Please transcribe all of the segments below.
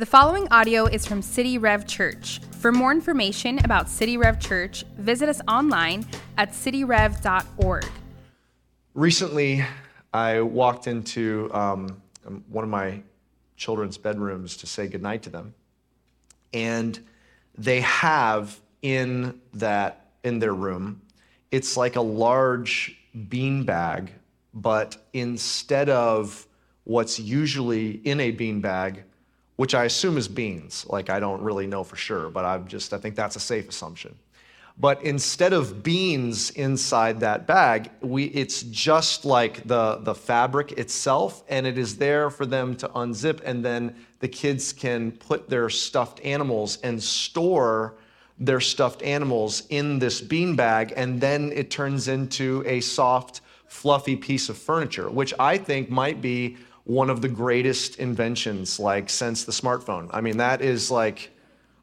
The following audio is from City Rev Church. For more information about City Rev Church, visit us online at cityrev.org. Recently, I walked into um, one of my children's bedrooms to say goodnight to them. And they have in that, in their room, it's like a large bean bag, but instead of what's usually in a bean bag, which I assume is beans. Like, I don't really know for sure, but I've just, I think that's a safe assumption. But instead of beans inside that bag, we, it's just like the, the fabric itself, and it is there for them to unzip, and then the kids can put their stuffed animals and store their stuffed animals in this bean bag, and then it turns into a soft, fluffy piece of furniture, which I think might be one of the greatest inventions like since the smartphone. I mean, that is like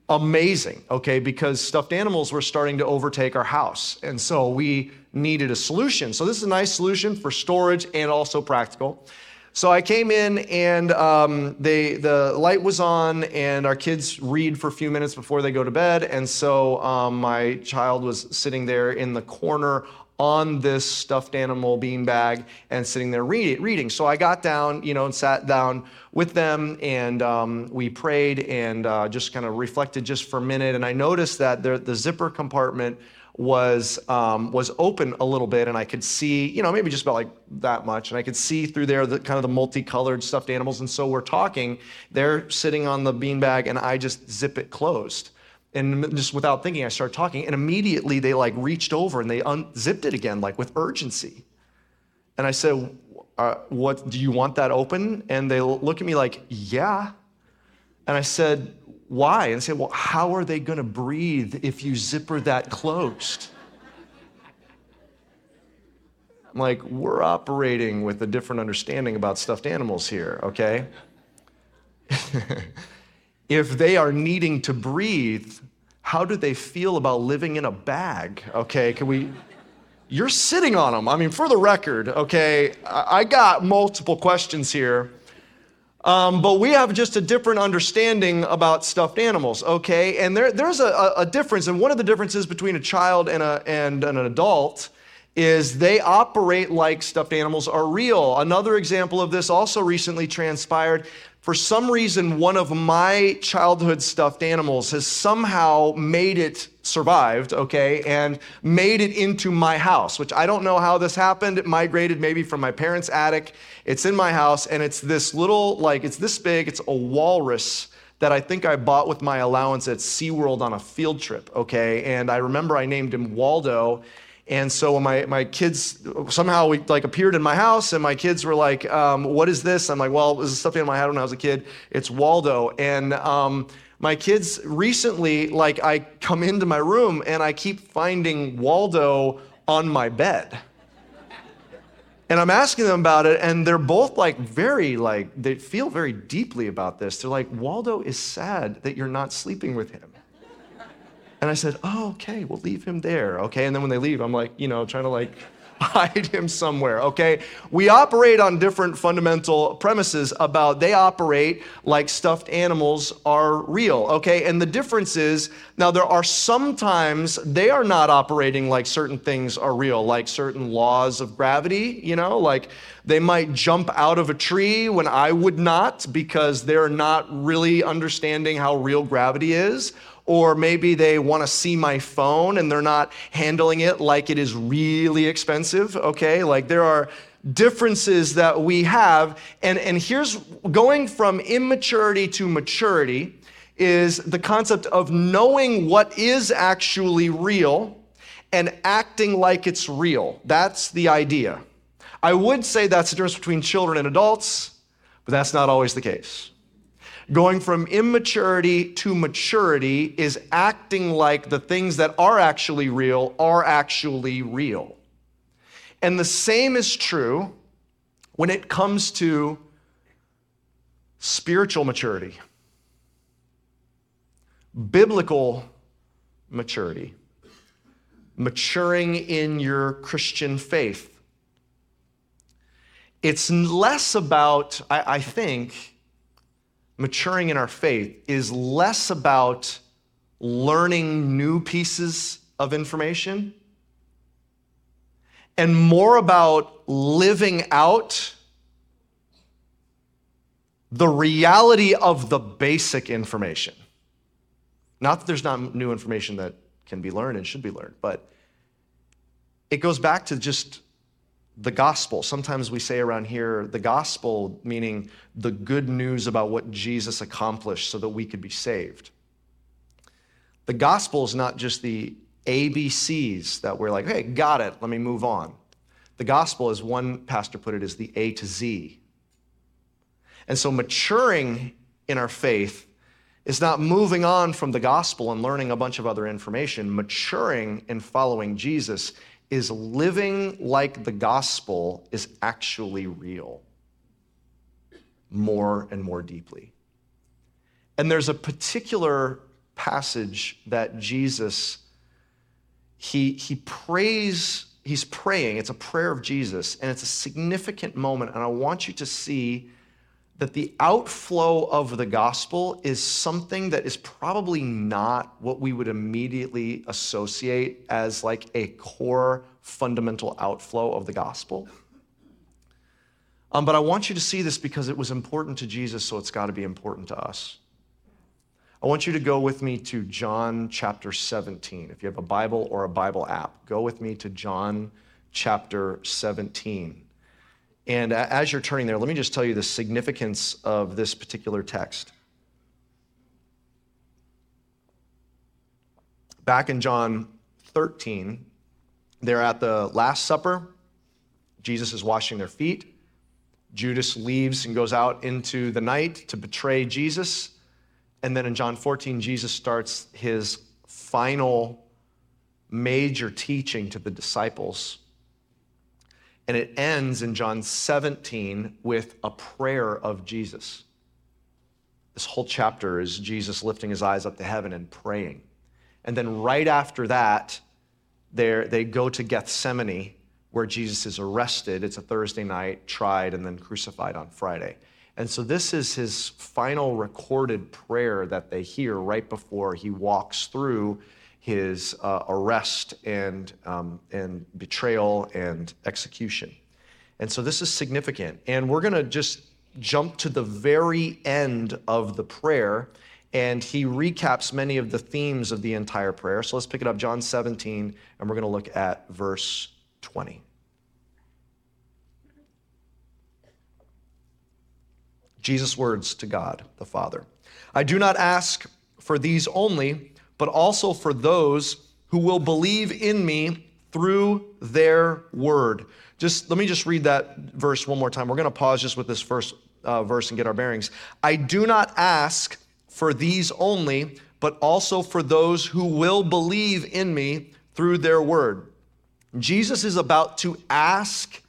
amazing, okay? Because stuffed animals were starting to overtake our house. And so we needed a solution. So this is a nice solution for storage and also practical. So I came in and um, they, the light was on, and our kids read for a few minutes before they go to bed. And so um, my child was sitting there in the corner on this stuffed animal beanbag and sitting there read, reading. So I got down, you know, and sat down with them, and um, we prayed and uh, just kind of reflected just for a minute. And I noticed that the, the zipper compartment was um, was open a little bit, and I could see, you know, maybe just about like that much, and I could see through there the kind of the multicolored stuffed animals. And so we're talking. They're sitting on the beanbag, and I just zip it closed and just without thinking i started talking and immediately they like reached over and they unzipped it again like with urgency. And i said uh, what do you want that open? And they look at me like yeah. And i said why? And they said well how are they going to breathe if you zipper that closed? I'm like we're operating with a different understanding about stuffed animals here okay? If they are needing to breathe, how do they feel about living in a bag? Okay, can we? You're sitting on them. I mean, for the record, okay, I got multiple questions here. Um, but we have just a different understanding about stuffed animals, okay? And there, there's a, a difference, and one of the differences between a child and, a, and an adult is they operate like stuffed animals are real. Another example of this also recently transpired for some reason, one of my childhood stuffed animals has somehow made it survived, okay, and made it into my house, which I don't know how this happened. It migrated maybe from my parents' attic. It's in my house, and it's this little, like, it's this big, it's a walrus that I think I bought with my allowance at SeaWorld on a field trip, okay? And I remember I named him Waldo and so when my, my kids somehow we like appeared in my house and my kids were like, um, what is this? I'm like, well, it was something in my head when I was a kid. It's Waldo. And um, my kids recently, like I come into my room and I keep finding Waldo on my bed. And I'm asking them about it, and they're both like very, like, they feel very deeply about this. They're like, Waldo is sad that you're not sleeping with him. And I said, oh, okay, we'll leave him there, okay? And then when they leave, I'm like, you know, trying to like hide him somewhere, okay? We operate on different fundamental premises about they operate like stuffed animals are real, okay? And the difference is now there are sometimes they are not operating like certain things are real, like certain laws of gravity, you know, like they might jump out of a tree when I would not because they're not really understanding how real gravity is or maybe they want to see my phone and they're not handling it like it is really expensive, okay? Like there are differences that we have. And, and here's going from immaturity to maturity is the concept of knowing what is actually real and acting like it's real. That's the idea. I would say that's the difference between children and adults, but that's not always the case. Going from immaturity to maturity is acting like the things that are actually real are actually real. And the same is true when it comes to spiritual maturity, biblical maturity, maturing in your Christian faith. It's less about, I, I think, maturing in our faith is less about learning new pieces of information and more about living out the reality of the basic information. Not that there's not new information that can be learned and should be learned, but it goes back to just the gospel. Sometimes we say around here the gospel, meaning the good news about what Jesus accomplished so that we could be saved. The gospel is not just the ABCs that we're like, hey, got it, let me move on. The gospel, as one pastor put it, is the A to Z. And so maturing in our faith is not moving on from the gospel and learning a bunch of other information. Maturing in following Jesus is living like the gospel is actually real more and more deeply. And there's a particular passage that Jesus he he prays he's praying it's a prayer of Jesus and it's a significant moment and I want you to see that the outflow of the gospel is something that is probably not what we would immediately associate as like a core fundamental outflow of the gospel. Um, but I want you to see this because it was important to Jesus, so it's got to be important to us. I want you to go with me to John chapter 17. If you have a Bible or a Bible app, go with me to John chapter 17. And as you're turning there, let me just tell you the significance of this particular text. Back in John 13, they're at the Last Supper. Jesus is washing their feet. Judas leaves and goes out into the night to betray Jesus. And then in John 14, Jesus starts his final major teaching to the disciples and it ends in John 17 with a prayer of Jesus. This whole chapter is Jesus lifting his eyes up to heaven and praying. And then right after that, they go to Gethsemane, where Jesus is arrested. It's a Thursday night, tried, and then crucified on Friday. And so this is his final recorded prayer that they hear right before he walks through his uh, arrest and, um, and betrayal and execution. And so this is significant. And we're going to just jump to the very end of the prayer, and he recaps many of the themes of the entire prayer. So let's pick it up, John 17, and we're going to look at verse 20. Jesus' words to God the Father I do not ask for these only but also for those who will believe in me through their word. Just let me just read that verse one more time. We're going to pause just with this first uh, verse and get our bearings. I do not ask for these only, but also for those who will believe in me through their word. Jesus is about to ask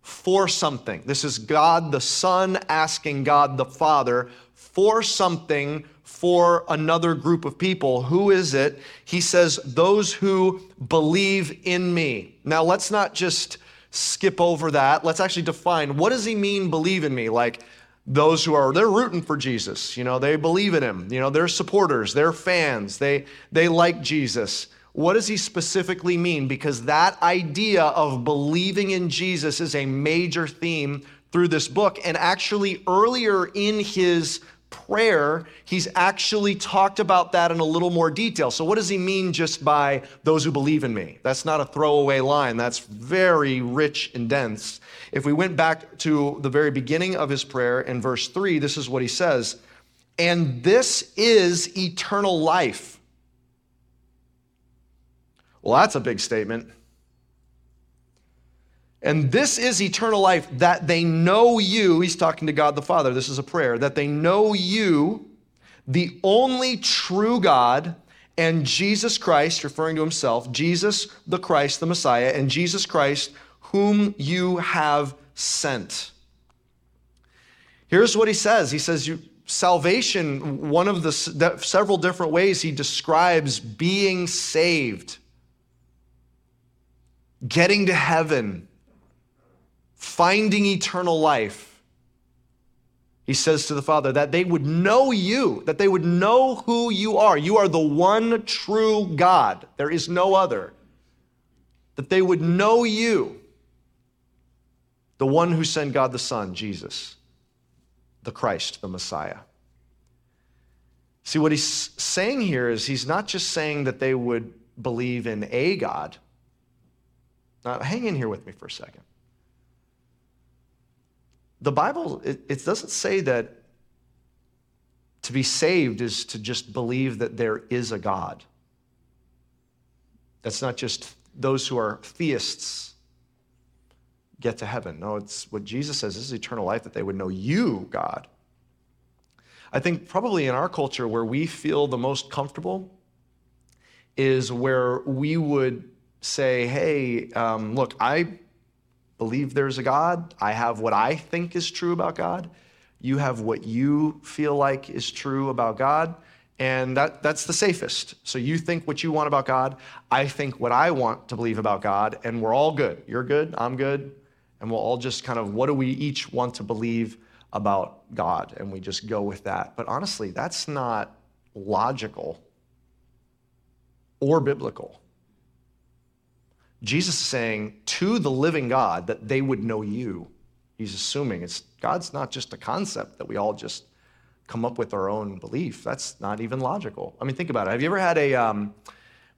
for something. This is God the Son asking God the Father for something for another group of people. Who is it? He says, Those who believe in me. Now, let's not just skip over that. Let's actually define what does he mean, believe in me? Like, those who are they're rooting for jesus you know they believe in him you know they're supporters they're fans they they like jesus what does he specifically mean because that idea of believing in jesus is a major theme through this book and actually earlier in his prayer, he's actually talked about that in a little more detail. So, what does he mean just by those who believe in me? That's not a throwaway line, that's very rich and dense. If we went back to the very beginning of his prayer in verse 3, this is what he says And this is eternal life. Well, that's a big statement. And this is eternal life, that they know you. He's talking to God the Father. This is a prayer. That they know you, the only true God, and Jesus Christ, referring to himself, Jesus the Christ, the Messiah, and Jesus Christ, whom you have sent. Here's what he says He says, you, Salvation, one of the several different ways he describes being saved, getting to heaven finding eternal life He says to the Father, that they would know you, that they would know who you are. You are the one true God, there is no other. That they would know you, the one who sent God the Son, Jesus, the Christ, the Messiah. See, what he's saying here is he's not just saying that they would believe in a God. Now, hang in here with me for a second. The Bible, it, it doesn't say that to be saved is to just believe that there is a God. That's not just those who are theists get to heaven. No, it's what Jesus says this is eternal life that they would know you, God. I think probably in our culture where we feel the most comfortable is where we would say, hey, um, look, I believe there's a God. I have what I think is true about God. You have what you feel like is true about God. And that, that's the safest. So you think what you want about God. I think what I want to believe about God. And we're all good. You're good. I'm good. And we'll all just kind of, what do we each want to believe about God, and we just go with that. But honestly, that's not logical or biblical. Jesus is saying to the living God that they would know you. He's assuming it's God's not just a concept that we all just come up with our own belief. That's not even logical. I mean, think about it. Have you ever had a um,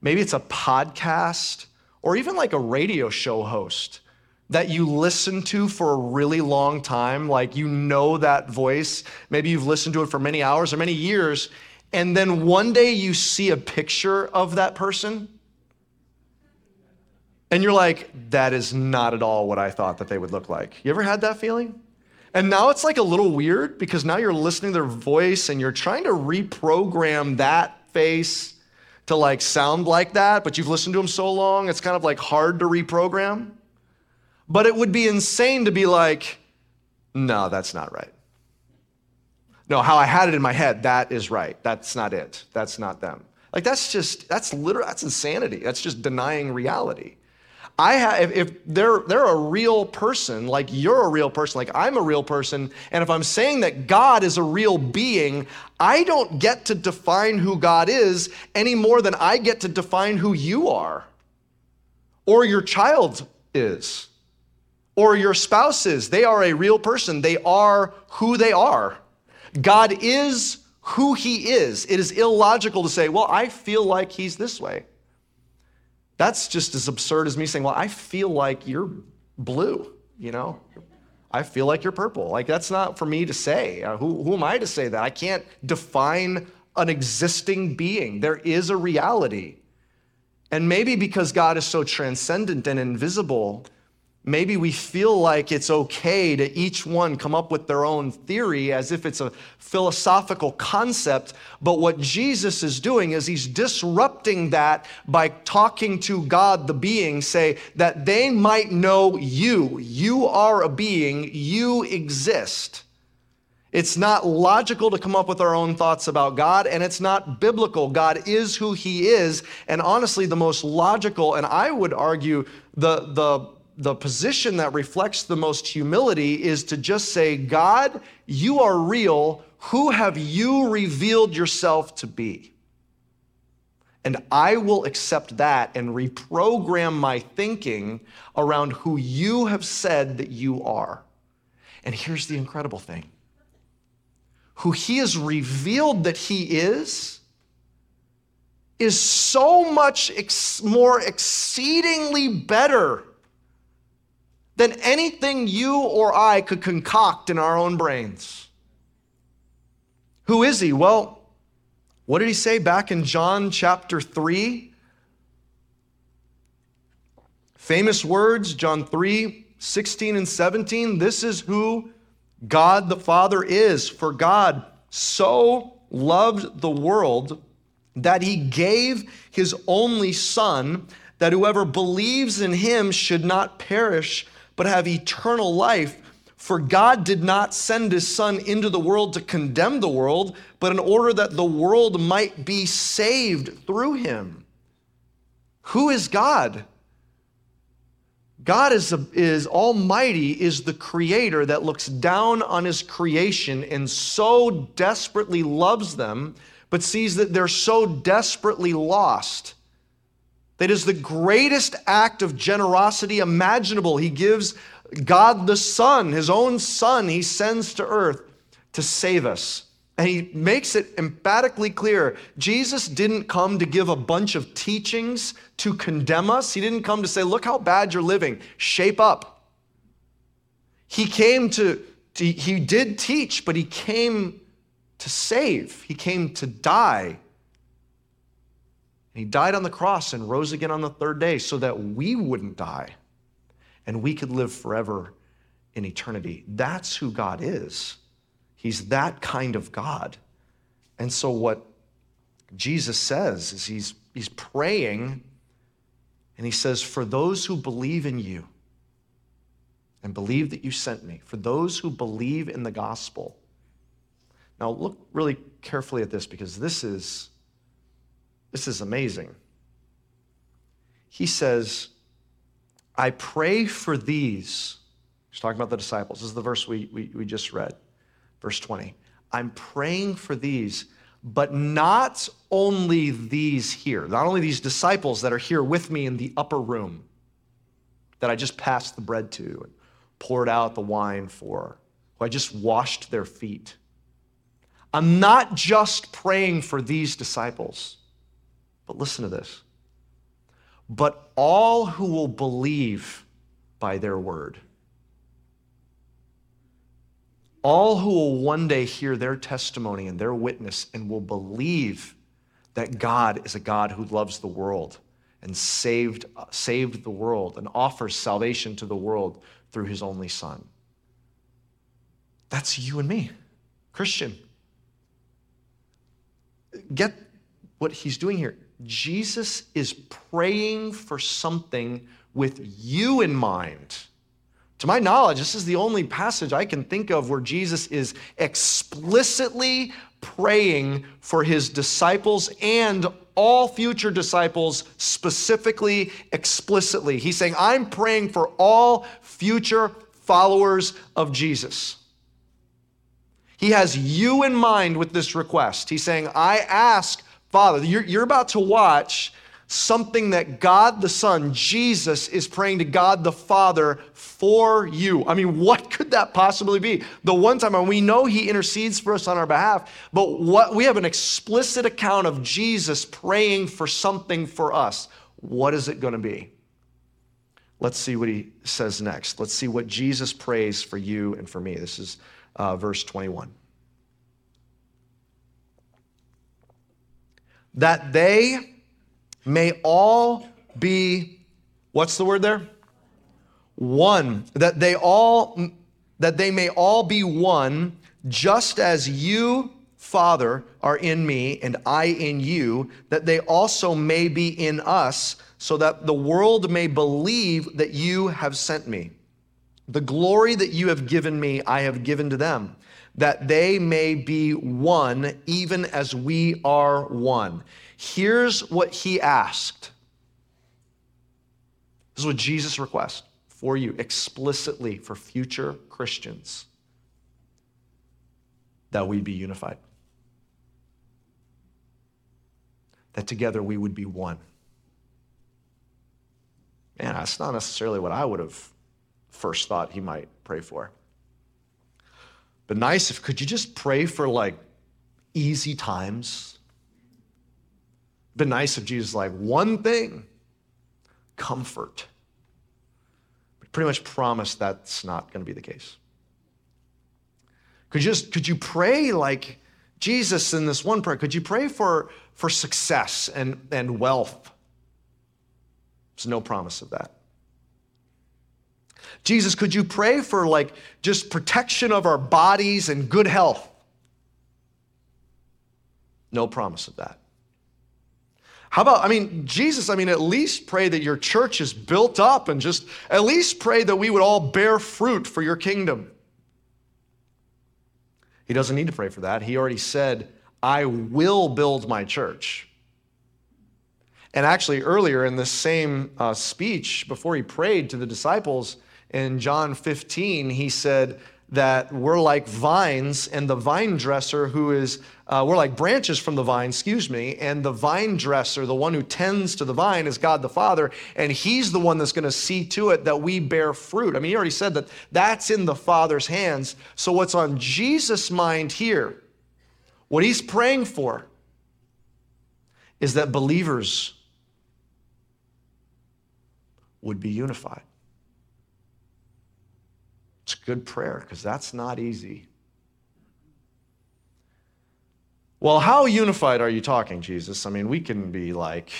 maybe it's a podcast or even like a radio show host that you listen to for a really long time, like you know that voice, maybe you've listened to it for many hours or many years, and then one day you see a picture of that person, and you're like, that is not at all what I thought that they would look like. You ever had that feeling? And now it's like a little weird because now you're listening to their voice and you're trying to reprogram that face to like sound like that, but you've listened to them so long, it's kind of like hard to reprogram. But it would be insane to be like, no, that's not right. No, how I had it in my head, that is right. That's not it. That's not them. Like that's just that's literal that's insanity. That's just denying reality. I have if, if they're they're a real person, like you're a real person, like I'm a real person, and if I'm saying that God is a real being, I don't get to define who God is any more than I get to define who you are or your child is or your spouses. They are a real person, they are who they are. God is who he is. It is illogical to say, well, I feel like he's this way. That's just as absurd as me saying, well, I feel like you're blue, you know? I feel like you're purple. Like, that's not for me to say. Uh, who, who am I to say that? I can't define an existing being. There is a reality. And maybe because God is so transcendent and invisible, maybe we feel like it's okay to each one come up with their own theory as if it's a philosophical concept. But what Jesus is doing is he's disrupting that by talking to God, the being, say that they might know you. You are a being, you exist. It's not logical to come up with our own thoughts about God, and it's not biblical. God is who He is. And honestly, the most logical, and I would argue the, the the position that reflects the most humility is to just say, God, you are real. Who have you revealed yourself to be? And I will accept that and reprogram my thinking around who you have said that you are. And here's the incredible thing who he has revealed that he is is so much ex- more exceedingly better than anything you or I could concoct in our own brains. Who is he? Well, what did he say back in John chapter 3? Famous words, John 3 16 and 17. This is who God the Father is. For God so loved the world that he gave his only Son, that whoever believes in him should not perish but have eternal life. For God did not send his Son into the world to condemn the world, but in order that the world might be saved through him. Who is God? God is, is almighty, is the creator that looks down on his creation and so desperately loves them, but sees that they're so desperately lost. That is the greatest act of generosity imaginable. He gives God the Son, his own Son, he sends to earth to save us. And he makes it emphatically clear Jesus didn't come to give a bunch of teachings to condemn us. He didn't come to say, Look how bad you're living, shape up. He came to, to he did teach, but he came to save, he came to die. He died on the cross and rose again on the third day so that we wouldn't die and we could live forever in eternity. That's who God is. He's that kind of God. And so, what Jesus says is he's, he's praying and he says, For those who believe in you and believe that you sent me, for those who believe in the gospel. Now, look really carefully at this because this is, this is amazing. He says, I pray for these. He's talking about the disciples. This is the verse we, we, we just read. Verse 20 I'm praying for these, but not only these here, not only these disciples that are here with me in the upper room that I just passed the bread to and poured out the wine for, who I just washed their feet. I'm not just praying for these disciples, but listen to this. But all who will believe by their word all who will one day hear their testimony and their witness and will believe that God is a God who loves the world and saved, uh, saved the world and offers salvation to the world through his only Son. That's you and me, Christian. Get what he's doing here. Jesus is praying for something with you in mind. To my knowledge, this is the only passage I can think of where Jesus is explicitly praying for his disciples and all future disciples, specifically, explicitly. He's saying, I'm praying for all future followers of Jesus. He has you in mind with this request. He's saying, I ask, Father, you're, you're about to watch something that God the Son, Jesus, is praying to God the Father for you. I mean, what could that possibly be? The one time, and we know He intercedes for us on our behalf, but what we have an explicit account of Jesus praying for something for us. What is it going to be? Let's see what he says next. Let's see what Jesus prays for you and for me. This is uh, verse 21. That they may all be, what's the word there? One. That they all, that they may all be one, just as you, Father, are in me and I in you, that they also may be in us, so that the world may believe that you have sent me. The glory that you have given me, I have given to them, that they may be one, even as we are one. Here's what he asked. This is what Jesus requests for you explicitly for future Christians that we be unified. That together we would be one. Man, that's not necessarily what I would have first thought he might pray for. But nice if could you just pray for like easy times been nice if Jesus like one thing comfort. But pretty much promised that's not going to be the case. Could you just could you pray like Jesus in this one prayer? Could you pray for, for success and, and wealth? There's no promise of that. Jesus, could you pray for like just protection of our bodies and good health? No promise of that. How about, I mean, Jesus, I mean, at least pray that your church is built up and just at least pray that we would all bear fruit for your kingdom. He doesn't need to pray for that. He already said, I will build my church. And actually, earlier in this same uh, speech, before he prayed to the disciples in John 15, he said that we're like vines, and the vine dresser who is, uh, we're like branches from the vine, excuse me, and the vine dresser, the one who tends to the vine, is God the Father, and he's the one that's going to see to it that we bear fruit. I mean, he already said that that's in the Father's hands. So, what's on Jesus' mind here, what he's praying for, is that believers would be unified. It's good prayer because that's not easy. Well, how unified are you talking, Jesus? I mean, we can be like,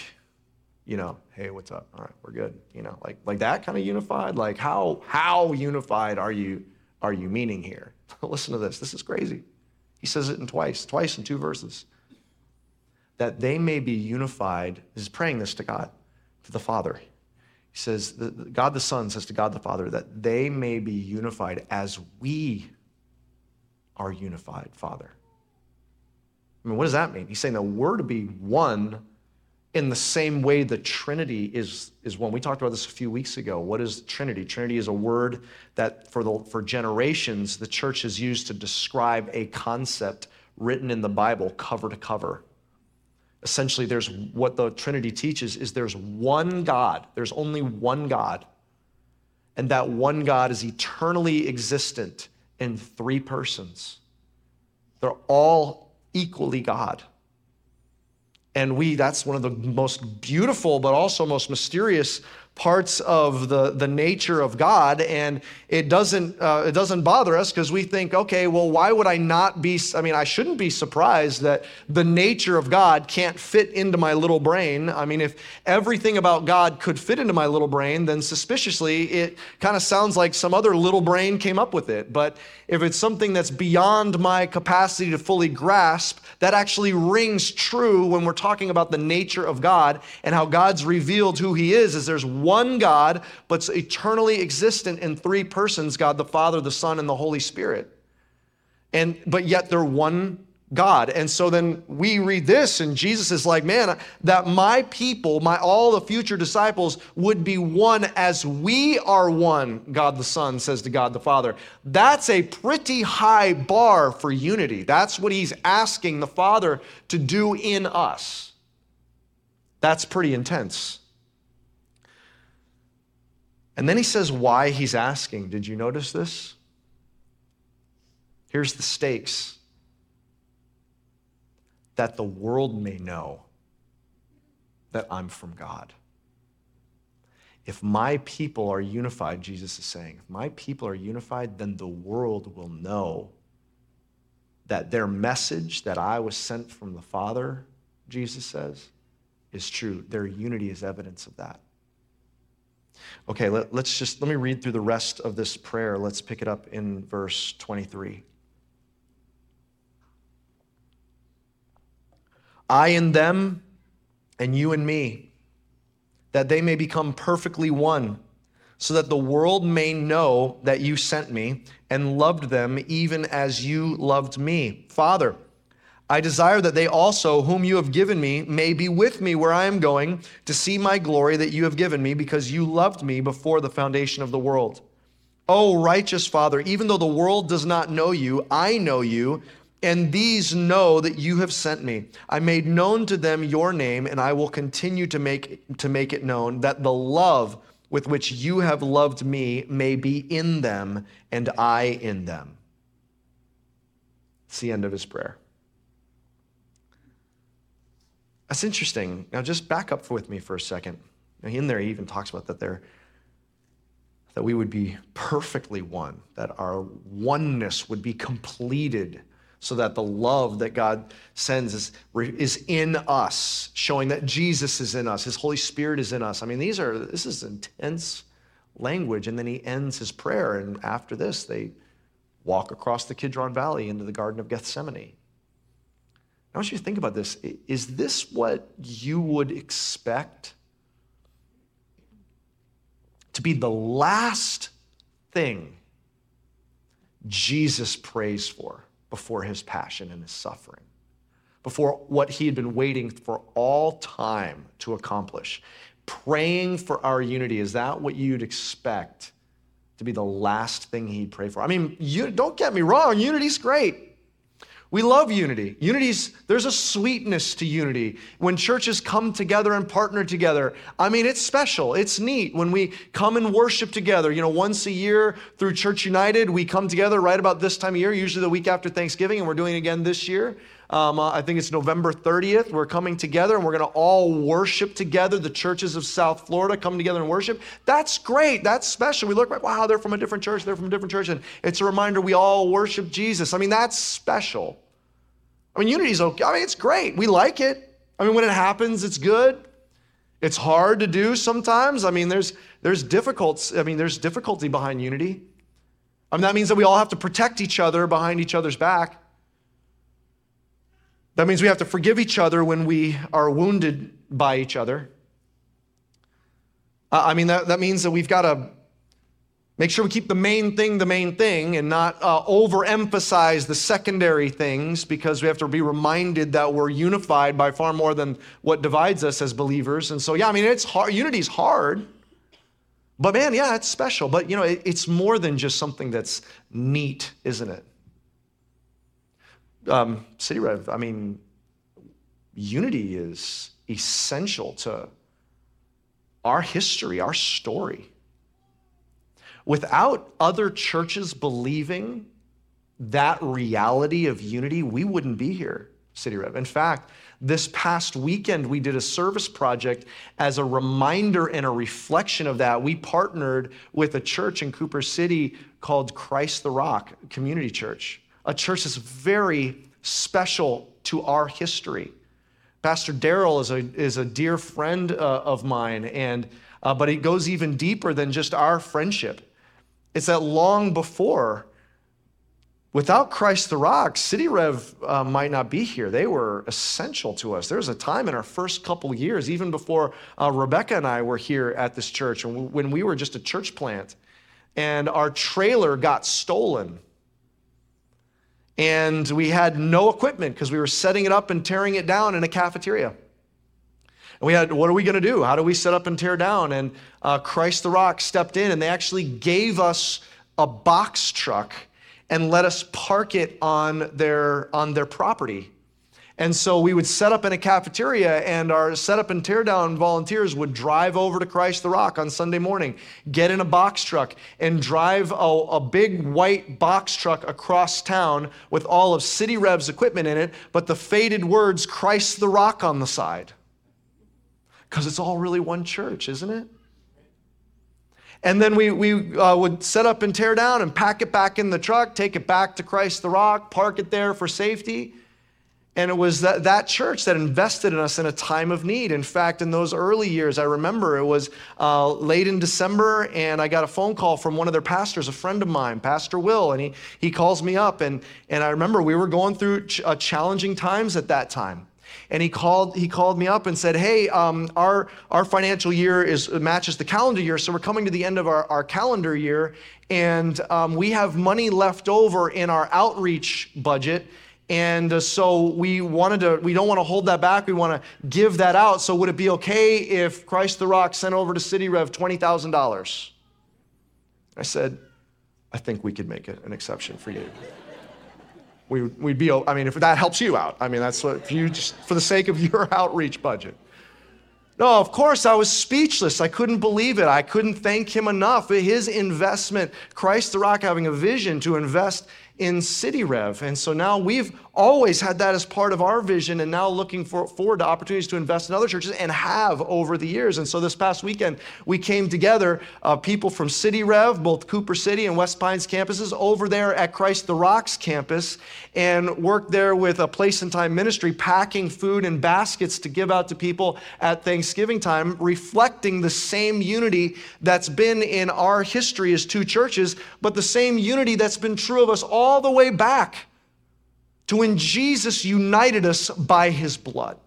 you know, hey, what's up? All right, we're good. You know, like like that kind of unified. Like how how unified are you are you meaning here? Listen to this. This is crazy. He says it in twice, twice in two verses. That they may be unified. He's praying this to God, to the Father. He says, God the Son says to God the Father that they may be unified as we are unified, Father. I mean, what does that mean? He's saying that we're to be one in the same way the Trinity is, is one. We talked about this a few weeks ago. What is Trinity? Trinity is a word that for, the, for generations the church has used to describe a concept written in the Bible cover to cover essentially there's what the trinity teaches is there's one god there's only one god and that one god is eternally existent in three persons. They're all equally god. And we that's one of the most beautiful but also most mysterious parts of the, the nature of God, and it doesn't, uh, it doesn't bother us because we think, okay, well, why would I not be? I mean, I shouldn't be surprised that the nature of God can't fit into my little brain. I mean, if everything about God could fit into my little brain, then suspiciously it kind of sounds like some other little brain came up with it. But if it's something that's beyond my capacity to fully grasp, that actually rings true when we're talking about the nature of God and how God's revealed who He is, is there's one God, but eternally existent in three persons God the Father, the Son, and the Holy Spirit. And but yet they're one God. And so then we read this, and Jesus is like, man, that my people, my all the future disciples would be one as we are one, God the Son says to God the Father. That's a pretty high bar for unity. That's what he's asking the Father to do in us. That's pretty intense. And then he says why he's asking. Did you notice this? Here's the stakes that the world may know that I'm from God. If my people are unified, Jesus is saying, if my people are unified, then the world will know that their message that I was sent from the Father, Jesus says, is true. Their unity is evidence of that. Okay, let, us just let me read through the rest of this prayer. Let's pick it up in verse 23. I in them, and you in me, that they may become perfectly one, so that the world may know that you sent me and loved them even as you loved me. Father, I desire that they also, whom you have given me, may be with me where I am going to see my glory that you have given me, because you loved me before the foundation of the world. O righteous Father, even though the world does not know you, I know you and these know that you have sent me. I made known to them your name, and I will continue to make, to make it known that the love with which you have loved me may be in them and I in them. It's the end of his prayer. That's interesting. Now, just back up with me for a second. In there, he even talks about that there that we would be perfectly one, that our oneness would be completed so that the love that God sends is, is in us, showing that Jesus is in us, His Holy Spirit is in us. I mean, these are this is intense language. And then he ends his prayer, and after this, they walk across the Kidron Valley into the Garden of Gethsemane. I want you to think about this. Is this what you would expect to be the last thing Jesus prays for? before his passion and his suffering, before what he had been waiting for all time to accomplish. Praying for our unity, is that what you'd expect to be the last thing he'd pray for? I mean, you, don't get me wrong, unity's great. We love unity. Unity's, there's a sweetness to unity. When churches come together and partner together, I mean, it's special. It's neat when we come and worship together. You know, once a year through Church United, we come together right about this time of year, usually the week after Thanksgiving, and we're doing it again this year. Um, uh, I think it's November 30th. We're coming together and we're going to all worship together. The churches of South Florida come together and worship. That's great. That's special. We look like, wow, they're from a different church. They're from a different church. And it's a reminder we all worship Jesus. I mean, that's special. I mean, unity's okay. I mean, it's great. We like it. I mean, when it happens, it's good. It's hard to do sometimes. I mean, there's there's difficulty. I mean, there's difficulty behind unity. I mean, that means that we all have to protect each other behind each other's back. That means we have to forgive each other when we are wounded by each other. I mean, that, that means that we've got to make sure we keep the main thing the main thing and not uh, overemphasize the secondary things because we have to be reminded that we're unified by far more than what divides us as believers. And so, yeah, I mean, it's hard. Unity's hard. But man, yeah, it's special. But, you know, it, it's more than just something that's neat, isn't it? Um, City Rev, I mean, unity is essential to our history, our story. Without other churches believing that reality of unity, we wouldn't be here, City Rev. In fact, this past weekend, we did a service project as a reminder and a reflection of that. We partnered with a church in Cooper City called Christ the Rock Community Church a church that's very special to our history. Pastor Daryl is a, is a dear friend uh, of mine, and, uh, but it goes even deeper than just our friendship. It's that long before, without Christ the Rock, City Rev uh, might not be here. They were essential to us. There was a time in our first couple years, even before uh, Rebecca and I were here at this church, when we were just a church plant, and our trailer got stolen and we had no equipment because we were setting it up and tearing it down in a cafeteria. And we had, what are we going to do? How do we set up and tear down? And uh, Christ the Rock stepped in and they actually gave us a box truck and let us park it on their, on their property. And so we would set up in a cafeteria, and our setup and teardown volunteers would drive over to Christ the Rock on Sunday morning, get in a box truck, and drive a, a, big white box truck across town with all of City Rev's equipment in it, but the faded words Christ the Rock on the side. Because it's all really one church, isn't it? And then we, we uh, would set up and tear down and pack it back in the truck, take it back to Christ the Rock, park it there for safety. And it was that, that church that invested in us in a time of need. In fact, in those early years, I remember it was uh, late in December, and I got a phone call from one of their pastors, a friend of mine, Pastor Will, and he, he calls me up. And, and I remember we were going through ch- uh, challenging times at that time. And he called, he called me up and said, Hey, um, our, our financial year is, matches the calendar year, so we're coming to the end of our, our calendar year, and um, we have money left over in our outreach budget and uh, so we wanted to, we don't want to hold that back. We want to give that out. So would it be okay if Christ the Rock sent over to City Rev $20,000? I said, I think we could make it an exception for you. we, would be, I mean, if that helps you out, I mean, that's what, if you just, for the sake of your outreach budget. No, of course, I was speechless. I couldn't believe it. I couldn't thank him enough. For his investment, Christ the Rock having a vision to invest in City Rev. And so now we've always had that as part of our vision and now looking for, forward to opportunities to invest in other churches and have over the years. And so this past weekend, we came together, uh, people from City Rev, both Cooper City and West Pines campuses, over there at Christ the Rocks campus and worked there with a place and time ministry, packing food and baskets to give out to people at Thanksgiving time, reflecting the same unity that's been in our history as two churches, but the same unity that's been true of us all the way back to when Jesus united us by his blood.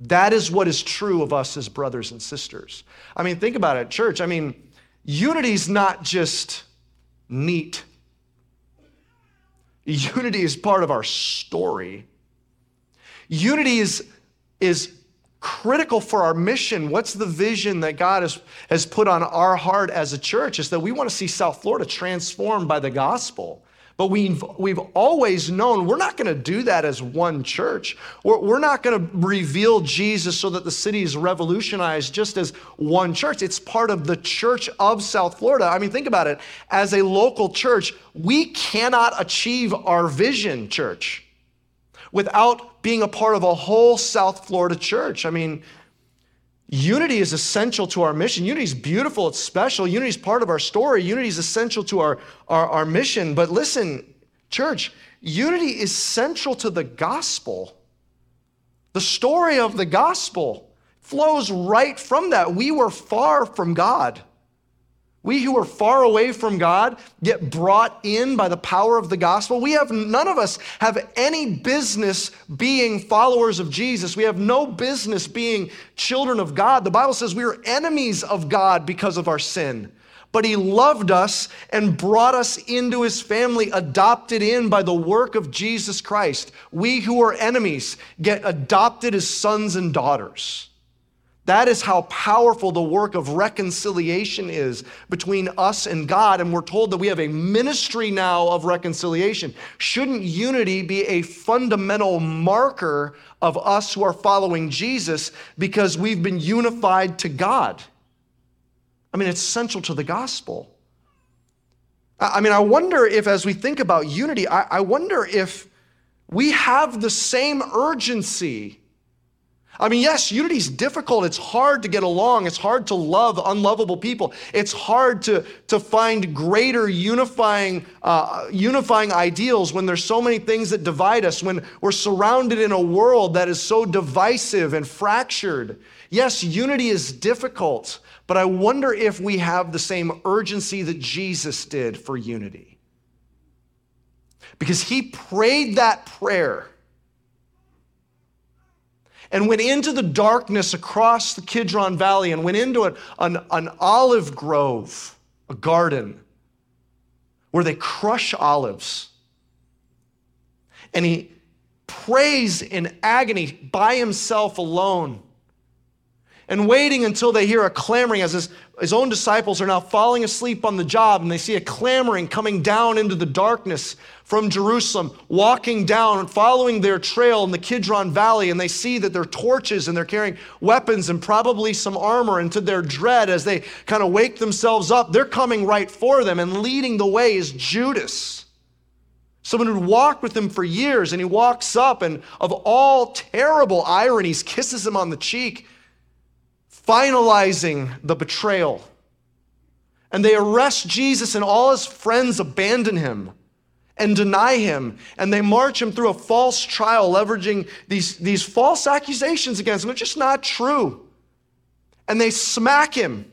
That is what is true of us as brothers and sisters. I mean, think about it, church. I mean, unity is not just neat, unity is part of our story. Unity is, is critical for our mission. What's the vision that God has, has put on our heart as a church? Is that we want to see South Florida transformed by the gospel. But we've, we've always known we're not going to do that as one church. We're, we're not going to reveal Jesus so that the city is revolutionized just as one church. It's part of the church of South Florida. I mean, think about it. As a local church, we cannot achieve our vision, church, without being a part of a whole South Florida church. I mean, Unity is essential to our mission. Unity is beautiful, it's special. Unity is part of our story. Unity is essential to our, our, our mission. But listen, church, unity is central to the gospel. The story of the gospel flows right from that. We were far from God. We who are far away from God get brought in by the power of the gospel. We have none of us have any business being followers of Jesus. We have no business being children of God. The Bible says we are enemies of God because of our sin. But he loved us and brought us into his family, adopted in by the work of Jesus Christ. We who are enemies get adopted as sons and daughters. That is how powerful the work of reconciliation is between us and God. And we're told that we have a ministry now of reconciliation. Shouldn't unity be a fundamental marker of us who are following Jesus because we've been unified to God? I mean, it's central to the gospel. I mean, I wonder if, as we think about unity, I, wonder if we have the same urgency I mean, yes, unity is difficult. It's hard to get along. It's hard to love unlovable people. It's hard to, to find greater unifying, uh, unifying ideals when there's so many things that divide us, when we're surrounded in a world that is so divisive and fractured. Yes, unity is difficult, but I wonder if we have the same urgency that Jesus did for unity. Because he prayed that prayer and went into the darkness across the Kidron Valley and went into an, an, olive grove, a garden, where they crush olives. And he prays in agony by himself alone and waiting until they hear a clamoring as his, his own disciples are now falling asleep on the job and they see a clamoring coming down into the darkness from Jerusalem, walking down and following their trail in the Kidron Valley, and they see that they're torches and they're carrying weapons and probably some armor. And to their dread, as they kind of wake themselves up, they're coming right for them, and leading the way is Judas. Someone who'd walked with him for years, and he walks up and, of all terrible ironies, kisses him on the cheek finalizing the betrayal. And they arrest Jesus, and all his friends abandon him and deny him. And they march him through a false trial, leveraging these, these false accusations against him. They're just not true. And they smack him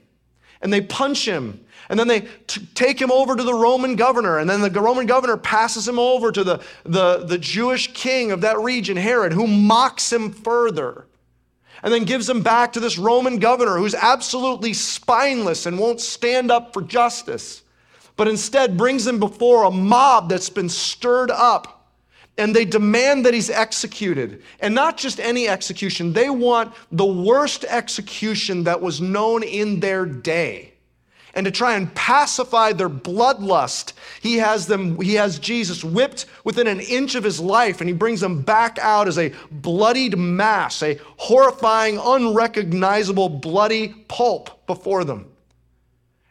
and they punch him. And then they t- take him over to the Roman governor. And then the Roman governor passes him over to the, the, the Jewish king of that region, Herod, who mocks him further and then gives him back to this Roman governor who's absolutely spineless and won't stand up for justice, but instead brings him before a mob that's been stirred up. And they demand that he's executed. And not just any execution, they want the worst execution that was known in their day and to try and pacify their bloodlust, he has them, he has Jesus whipped within an inch of his life, and he brings them back out as a bloodied mass, a horrifying, unrecognizable, bloody pulp before them.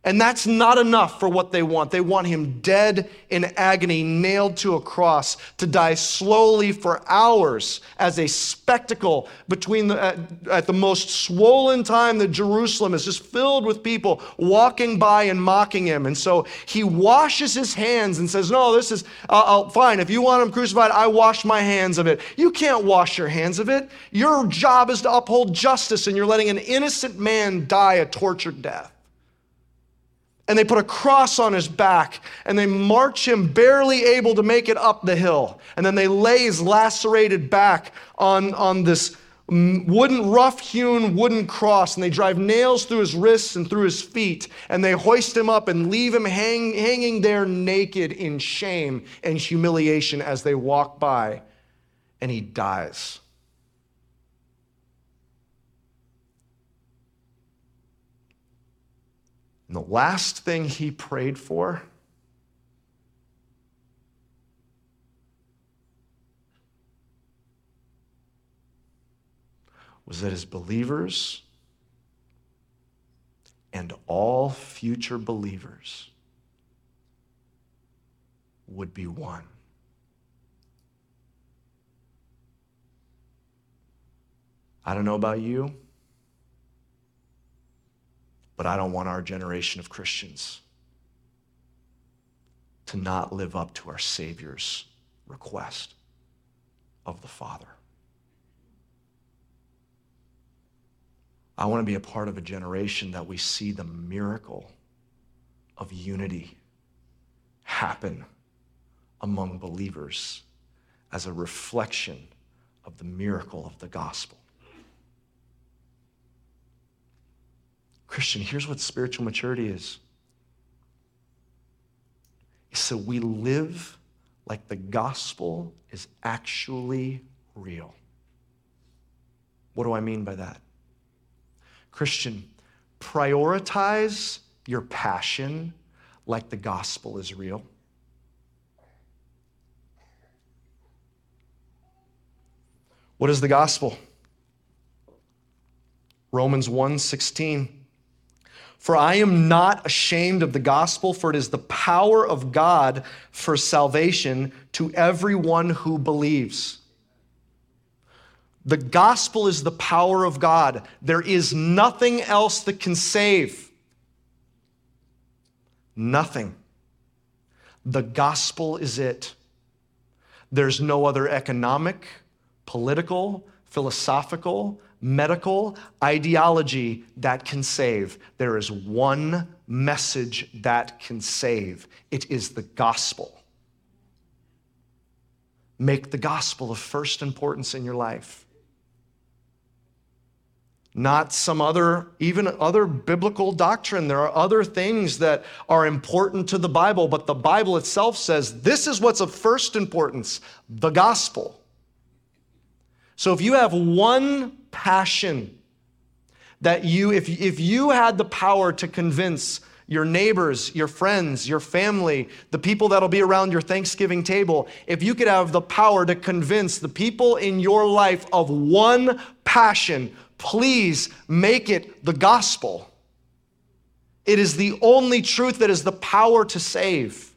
And that's not enough for what they want. They want him dead in agony, nailed to a cross, to die slowly for hours as a spectacle between the, at, at, the most swollen time that Jerusalem is just filled with people walking by and mocking him. And so he washes his hands and says, No, this is uh, fine. If you want him crucified, I wash my hands of it. You can't wash your hands of it. Your job is to uphold justice, and you're letting an innocent man die a tortured death. And they put a cross on his back and they march him barely able to make it up the hill. And then they lay his lacerated back on, on this wooden, rough hewn wooden cross and they drive nails through his wrists and through his feet. And they hoist him up and leave him hang, hanging there naked in shame and humiliation as they walk by. And he dies. And the last thing he prayed for was that his believers and all future believers would be one. I don't know about you, but I don't want our generation of Christians to not live up to our Savior's request of the Father. I want to be a part of a generation that we see the miracle of unity happen among believers as a reflection of the miracle of the gospel. Christian, here's what spiritual maturity is. So we live like the gospel is actually real. What do I mean by that? Christian, prioritize your passion like the gospel is real. What is the gospel? Romans 1:16 For I am not ashamed of the gospel for it is the power of God for salvation to everyone who believes. The gospel is the power of God. There is nothing else that can save. Nothing. The gospel is it. There's no other economic, political, philosophical, medical ideology that can save. There is one message that can save it is the gospel. Make the gospel of first importance in your life not some other, even other biblical doctrine. There are other things that are important to the Bible, but the Bible itself says this is what's of first importance the gospel. So if you have one passion that you, if, if you had the power to convince your neighbors, your friends, your family, the people that'll be around your Thanksgiving table, if you could have the power to convince the people in your life of one passion, please make it the gospel. It is the only truth that is the power to save.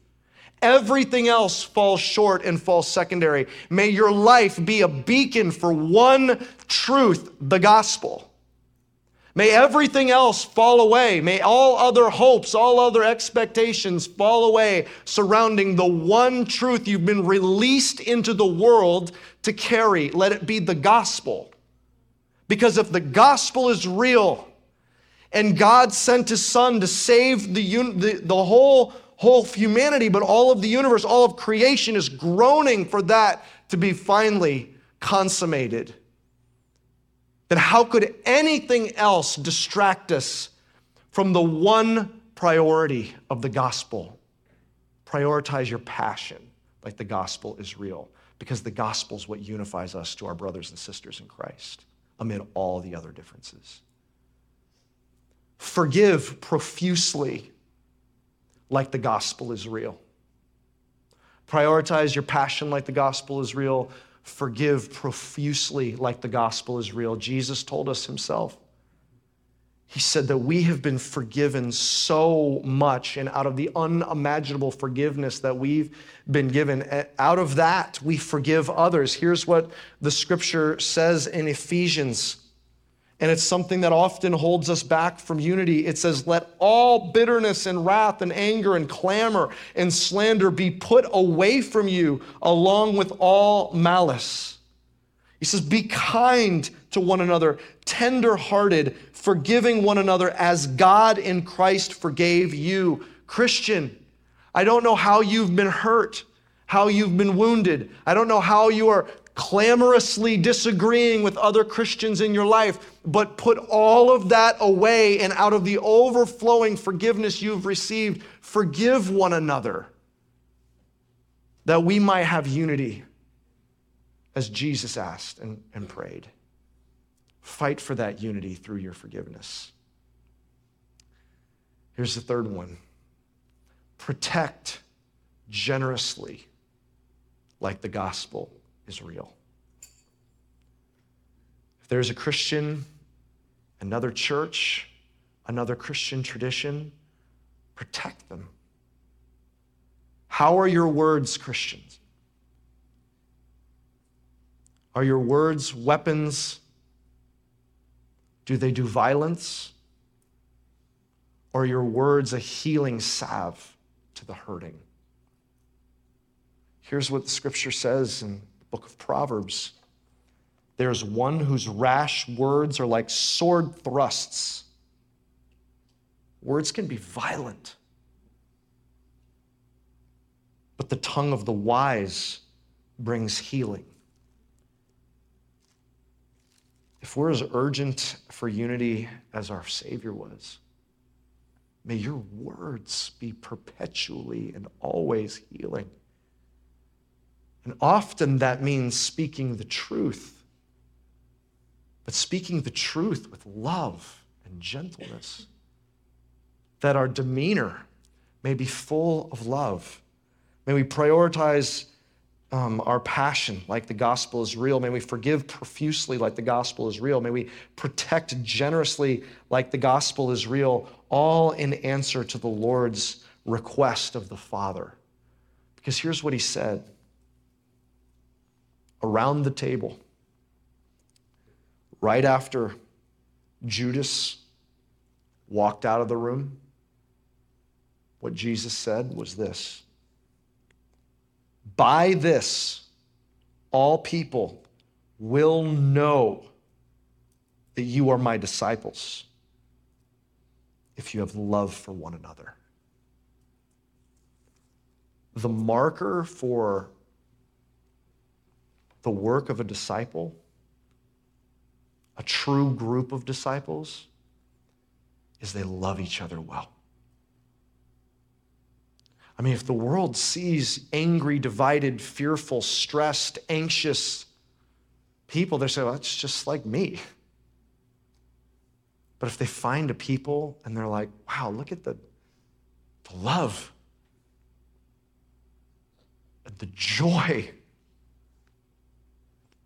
Everything else falls short and falls secondary. May your life be a beacon for one truth, the gospel. May everything else fall away. May all other hopes, all other expectations fall away surrounding the one truth you've been released into the world to carry. Let it be the gospel. Because if the gospel is real and God sent his son to save the, the, the whole, whole humanity, but all of the universe, all of creation is groaning for that to be finally consummated, then how could anything else distract us from the one priority of the gospel? Prioritize your passion like the gospel is real, because the gospel is what unifies us to our brothers and sisters in Christ amid all the other differences. Forgive profusely like the gospel is real. Prioritize your passion like the gospel is real. Forgive profusely like the gospel is real. Jesus told us himself. He said that we have been forgiven so much, and out of the unimaginable forgiveness that we've been given, eh, out of that we forgive others. Here's what the scripture says in Ephesians, and it's something that often holds us back from unity. It says, Let all bitterness and wrath and anger and clamor and slander be put away from you, along with all malice. He says, Be kind to one another, tender hearted, forgiving one another as God in Christ forgave you. Christian, I don't know how you've been hurt, how you've been wounded. I don't know how you are clamorously disagreeing with other Christians in your life, but put all of that away and out of the overflowing forgiveness you've received, forgive one another that we might have unity as Jesus asked and, and prayed. Fight for that unity through your forgiveness. Here's the third one protect generously like the gospel is real. If there's a Christian, another church, another Christian tradition, protect them. How are your words, Christians? Are your words weapons? Do they do violence? Or are your words a healing salve to the hurting? Here's what the scripture says in book of Proverbs there's one whose rash words are like sword thrusts. Words can be violent, but the tongue of the wise brings healing. If we're as urgent for unity as our Savior was, may your words be perpetually and always healing. And often that means speaking the truth, but speaking the truth with love and gentleness. That our demeanor may be full of love. May we prioritize um, our passion like the gospel is real. May we forgive profusely like the gospel is real. May we protect generously like the gospel is real, all in answer to the Lord's request of the Father. Because here's what he said around the table, right after Judas walked out of the room, what Jesus said was this By this, all people will know that you are my disciples if you have love for one another. The marker for the work of a disciple, a true group of disciples, is they love each other well. I mean, if the world sees angry, divided, fearful, stressed, anxious people, they say, well, that's just like me. But if they find a people and they're like, wow, look at the, the love, the joy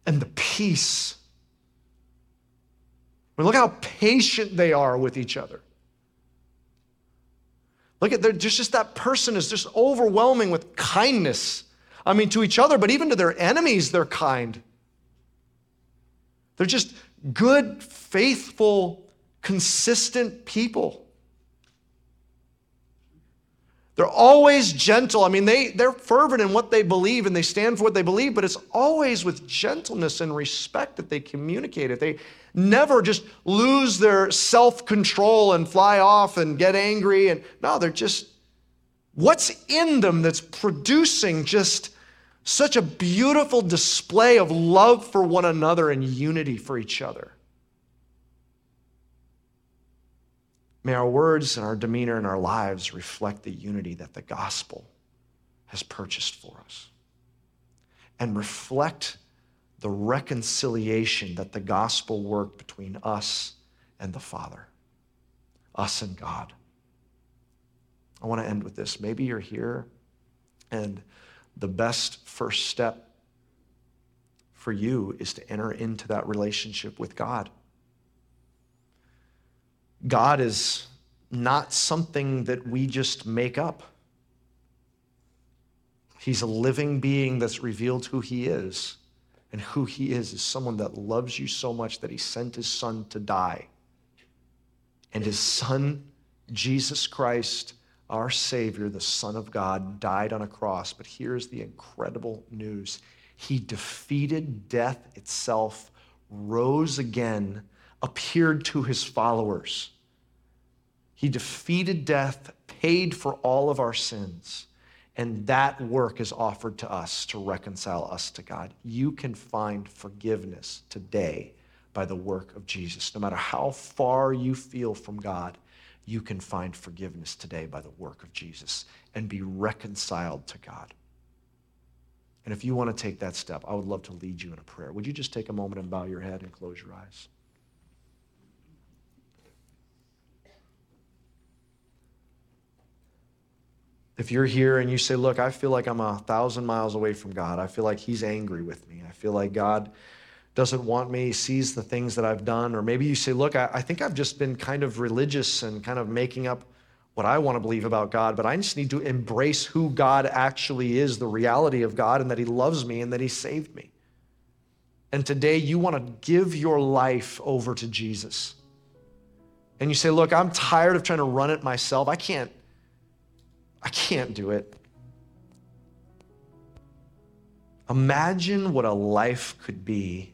and the peace. I mean, look how patient they are with each other. Look at there's just that person is just overwhelming with kindness. I mean, to each other, but even to their enemies, they're kind. They're just good, faithful, consistent people. They're always gentle. I mean, they, they're fervent in what they believe and they stand for what they believe, but it's always with gentleness and respect that they communicate it. They never just lose their self control and fly off and get angry. And no, they're just, what's in them that's producing just such a beautiful display of love for one another and unity for each other? May our words and our demeanor and our lives reflect the unity that the gospel has purchased for us and reflect the reconciliation that the gospel worked between us and the Father, us and God. I want to end with this. Maybe you're here and the best first step for you is to enter into that relationship with God. God is not something that we just make up. He's a living being that's revealed who he is. And who he is is someone that loves you so much that he sent his son to die. And his son, Jesus Christ, our Savior, the Son of God, died on a cross. But here's the incredible news He defeated death itself, rose again, appeared to his followers. He defeated death, paid for all of our sins. And that work is offered to us to reconcile us to God. You can find forgiveness today by the work of Jesus. No matter how far you feel from God, you can find forgiveness today by the work of Jesus and be reconciled to God. And if you want to take that step, I would love to lead you in a prayer. Would you just take a moment and bow your head and close your eyes? If you're here and you say, Look, I feel like I'm a thousand miles away from God, I feel like He's angry with me, I feel like God doesn't want me, sees the things that I've done. Or maybe you say, Look, I, I think I've just been kind of religious and kind of making up what I want to believe about God, but I just need to embrace who God actually is, the reality of God, and that He loves me and that He saved me. And today you want to give your life over to Jesus. And you say, Look, I'm tired of trying to run it myself. I can't, I can't do it. Imagine what a life could be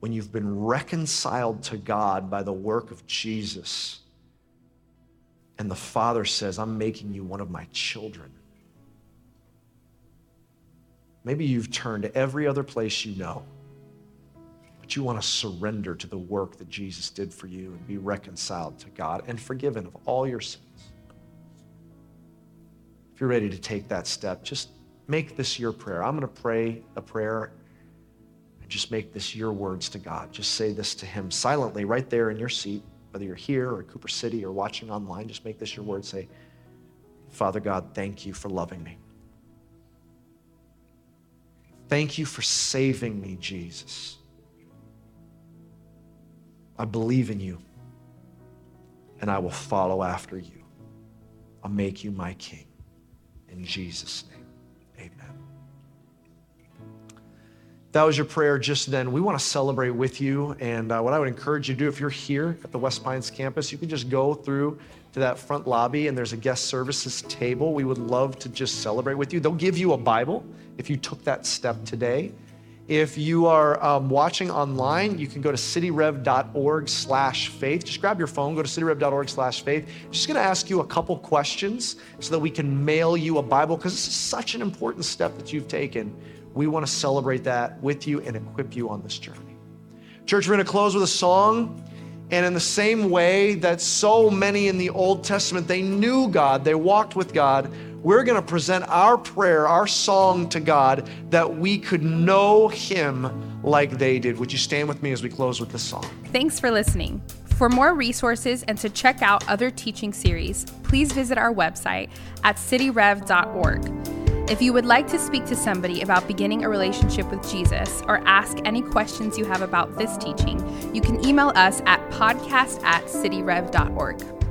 when you've been reconciled to God by the work of Jesus. And the Father says, I'm making you one of my children. Maybe you've turned to every other place you know, but you want to surrender to the work that Jesus did for you and be reconciled to God and forgiven of all your sins. If you're ready to take that step, just make this your prayer. I'm going to pray a prayer and just make this your words to God. Just say this to Him silently right there in your seat, whether you're here or Cooper City or watching online. Just make this your word. Say, Father God, thank you for loving me. Thank you for saving me, Jesus. I believe in you and I will follow after you. I'll make you my king. In Jesus' name. Amen. That was your prayer just then. We want to celebrate with you. And uh, what I would encourage you to do if you're here at the West Pines campus, you can just go through to that front lobby and there's a guest services table. We would love to just celebrate with you. They'll give you a Bible if you took that step today. If you are um, watching online, you can go to cityrev.org slash faith. Just grab your phone, go to cityrev.org slash faith. Just going to ask you a couple questions so that we can mail you a Bible because this is such an important step that you've taken. We want to celebrate that with you and equip you on this journey. Church, we're going to close with a song. And in the same way that so many in the Old Testament, they knew God, they walked with God, we're going to present our prayer, our song to God that we could know Him like they did. Would you stand with me as we close with this song? Thanks for listening. For more resources and to check out other teaching series, please visit our website at cityrev.org. If you would like to speak to somebody about beginning a relationship with Jesus or ask any questions you have about this teaching, you can email us at podcast at cityrev.org.